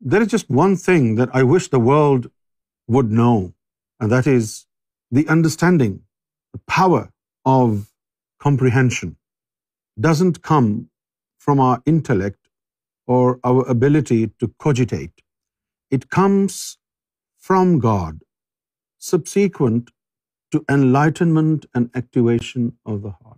there is just one thing that I wish the world would know, and that is the understanding, the power of comprehension doesn't come from our intellect or our ability to cogitate. It comes from God, subsequent to enlightenment and activation of the heart.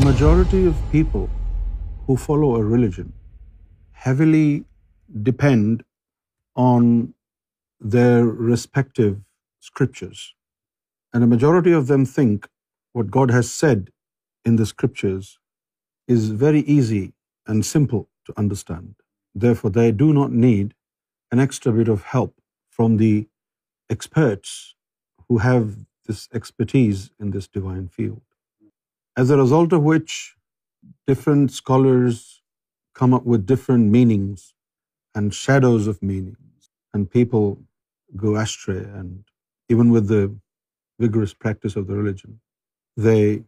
The majority of people who follow a religion heavily depend on their respective scriptures. And a majority of them think what God has said in the scriptures is very easy and simple to understand. Therefore, they do not need an extra bit of help from the experts who have this expertise in this divine field as a result of which different scholars come up with different meanings and shadows of meanings, and people go astray, and even with the vigorous practice of the religion, they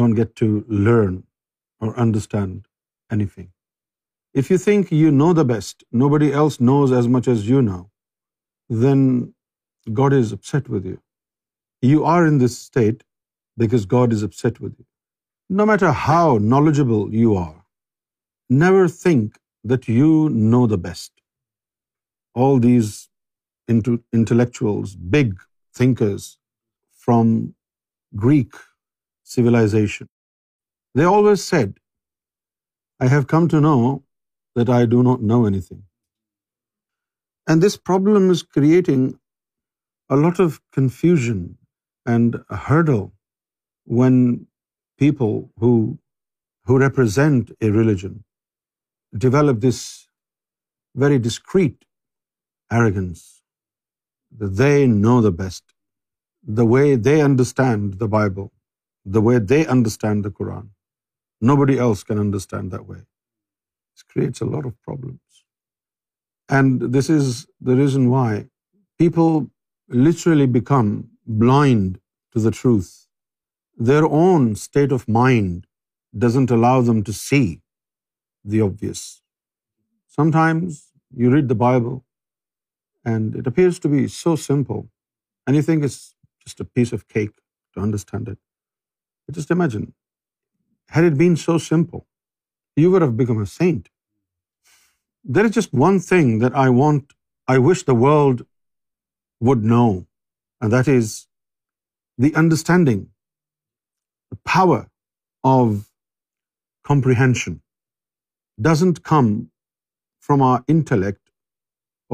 don't get to learn or understand anything. If you think you know the best, nobody else knows as much as you know, then God is upset with you. You are in this state because God is upset with you. No matter how knowledgeable you are, never think that you know the best. All these intellectuals, big thinkers from Greek civilization, they always said, I have come to know that I do not know anything. And this problem is creating a lot of confusion and a hurdle when people who represent a religion develop this very discreet arrogance that they know the best. The way they understand the Bible, the way they understand the Quran, nobody else can understand that way. This creates a lot of problems. And this is the reason why people literally become blind to the truth their own state of mind doesn't allow them to see the obvious. Sometimes you read the Bible and it appears to be so simple and you think it's just a piece of cake to understand it. But just imagine, had it been so simple, you would have become a saint. There is just one thing that I wish the world would know, and that is the understanding the power of comprehension doesn't come from our intellect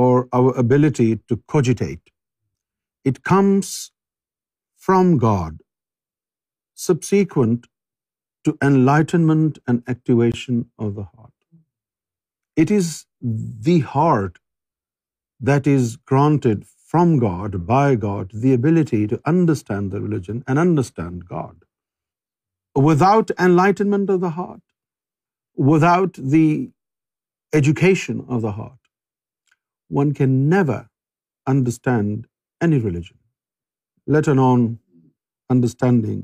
or our ability to cogitate. It comes from God, subsequent to enlightenment and activation of the heart. It is the heart that is granted from God, by God, the ability to understand the religion and understand God. Without enlightenment of the heart, without the education of the heart, one can never understand any religion, let alone understanding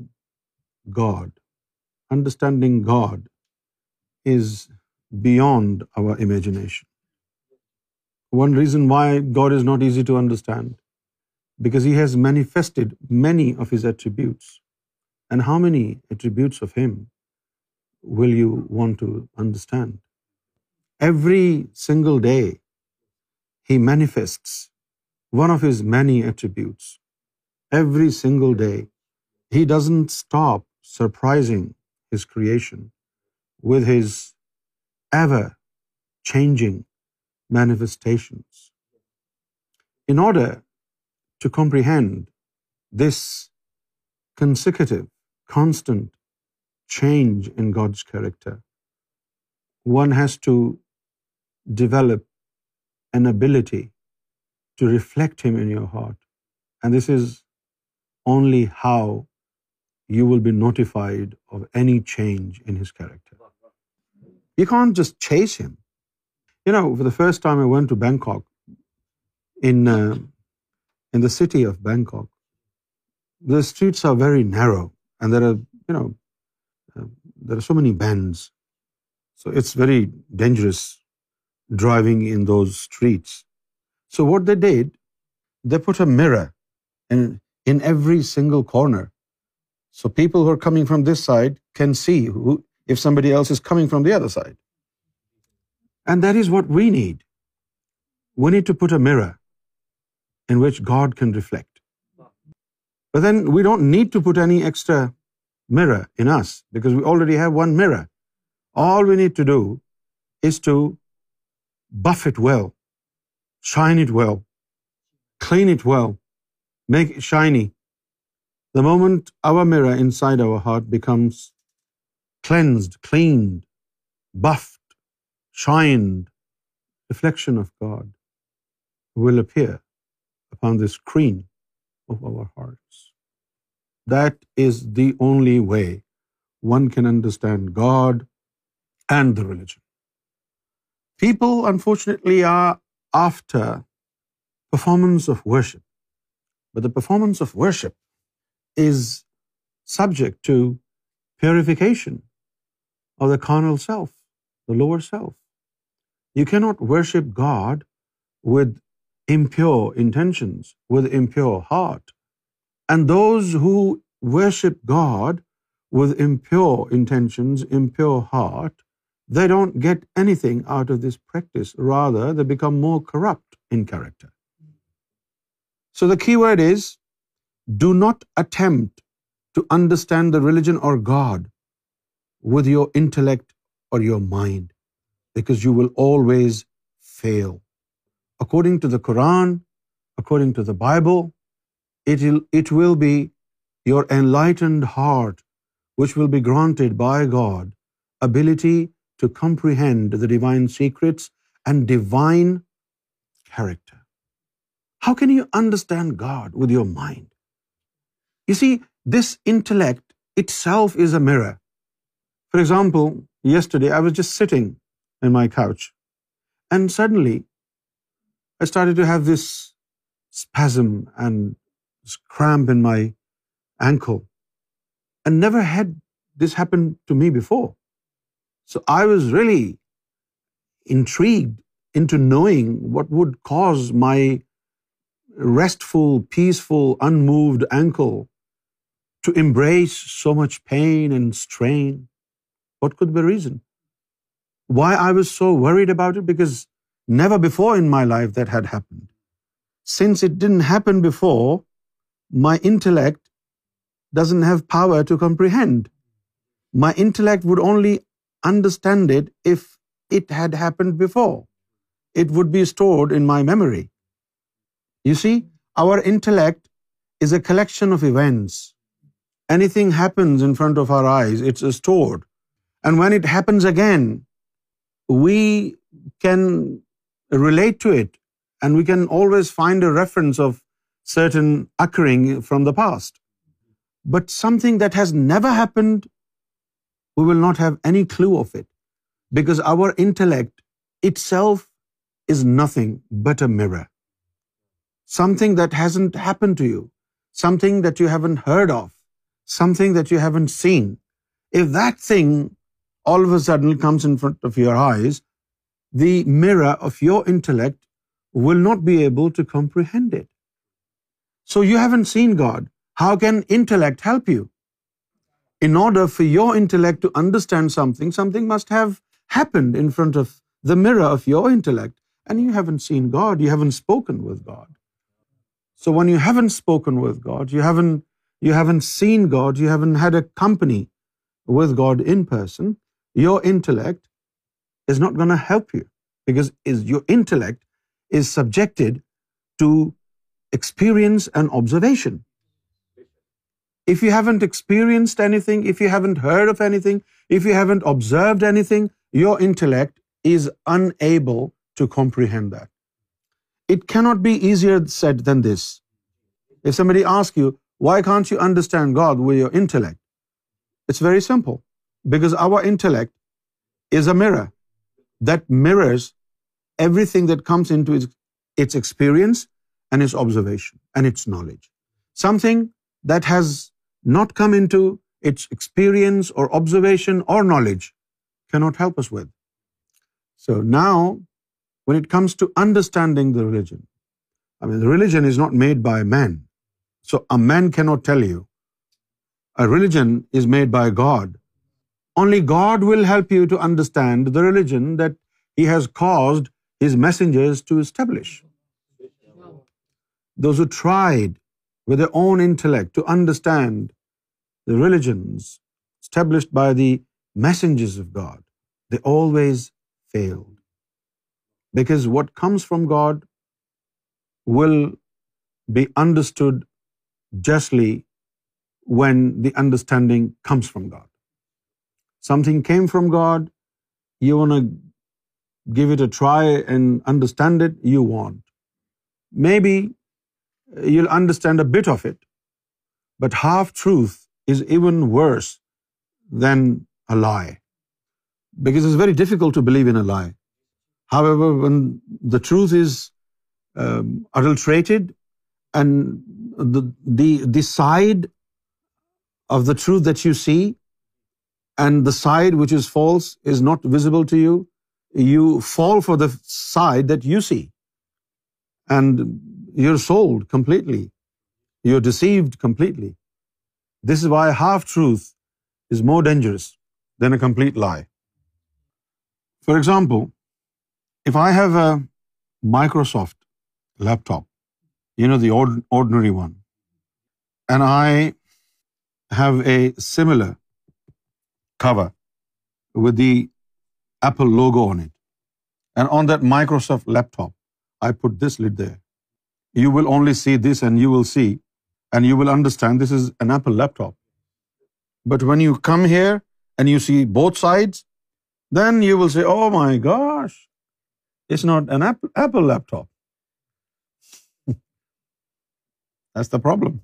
God. Understanding God is beyond our imagination. One reason why God is not easy to understand, because He has manifested many of His attributes and how many attributes of Him will you want to understand? Every single day, He manifests one of His many attributes. Every single day, He doesn't stop surprising His creation with His ever-changing manifestations. In order to comprehend this consecutive constant change in God's character, one has to develop an ability to reflect Him in your heart. And this is only how you will be notified of any change in His character. You can't just chase Him. You know, for the first time I went to Bangkok, in uh, the city of Bangkok, the streets are very narrow. And there are, uh, there are so many bands. So it's very dangerous driving in those streets. So what they did, they put a mirror in every single corner. So people who are coming from this side can see if somebody else is coming from the other side. And that is what we need. We need to put a mirror in which God can reflect. But then we don't need to put any extra mirror in us, because we already have one mirror. All we need to do is to buff it well, shine it well, clean it well, make it shiny. The moment our mirror inside our heart becomes cleansed, cleaned, buffed, shined, reflection of God will appear upon the screen of our hearts. That is the only way one can understand God and the religion. People, unfortunately, are after performance of worship. But the performance of worship is subject to purification of the carnal self, the lower self. You cannot worship God with impure intentions, with impure heart. And those who worship God with impure intentions, impure heart, they don't get anything out of this practice. Rather, they become more corrupt in character. So the key word is, do not attempt to understand the religion or God with your intellect or your mind, because you will always fail. According to the Quran, according to the Bible, it will be your enlightened heart which will be granted by God ability to comprehend the divine secrets and divine character. How can you understand God with your mind? You see, this intellect itself is a mirror. For example, yesterday I was just sitting in my couch, and suddenly I started to have this spasm and cramp in my ankle. And never had this happen to me before. So I was really intrigued into knowing what would cause my restful, peaceful, unmoved ankle to embrace so much pain and strain. What could be the reason? Why I was so worried about it? Because never before in my life that had happened. Since it didn't happen before, my intellect doesn't have power to comprehend. My intellect would only understand it if it had happened before. It would be stored in my memory. You see, our intellect is a collection of events. Anything happens in front of our eyes, it's stored. And when it happens again, we can relate to it, and we can always find a reference of certain occurring from the past. But something that has never happened, we will not have any clue of it, because our intellect itself is nothing but a mirror. Something that hasn't happened to you, something that you haven't heard of, something that you haven't seen. If that thing all of a sudden comes in front of your eyes, the mirror of your intellect will not be able to comprehend it. So you haven't seen God. How can intellect help you? In order for your intellect to understand something, something must have happened in front of the mirror of your intellect. And you haven't seen God, you haven't spoken with God. So when you haven't spoken with God, you haven't seen God, you haven't had a company with God in person, your intellect is not going to help you, because your intellect is subjected to experience and observation. If you haven't experienced anything, if you haven't heard of anything, if you haven't observed anything, your intellect is unable to comprehend that. It cannot be easier said than this. If somebody asks you, why can't you understand God with your intellect? It's very simple. Because our intellect is a mirror that mirrors everything that comes into its experience and its observation and its knowledge. Something that has not come into its experience or observation or knowledge cannot help us with. So now, when it comes to understanding the religion, the religion is not made by a man. So a man cannot tell you. A religion is made by God. Only God will help you to understand the religion that He has caused His messengers to establish those who tried with their own intellect to understand the religions established by the messengers of God, they always failed. Because what comes from God will be understood justly when the understanding comes from God. Something came from God, you want to give it a try and understand it, you won't. Maybe you'll understand a bit of it. But half-truth is even worse than a lie, because it's very difficult to believe in a lie. However, when the truth is um, adulterated, and the side of the truth that you see and the side which is false is not visible to you, you fall for the side that you see. And you're sold completely. You're deceived completely. This is why half-truth is more dangerous than a complete lie. For example, if I have a Microsoft laptop, the ordinary one, and I have a similar cover with the Apple logo on it, and on that Microsoft laptop, I put this lid there you will only see this and you will see and you will understand this is an Apple laptop. But when you come here and you see both sides, then you will say, oh my gosh, it's not an Apple laptop. That's the problem.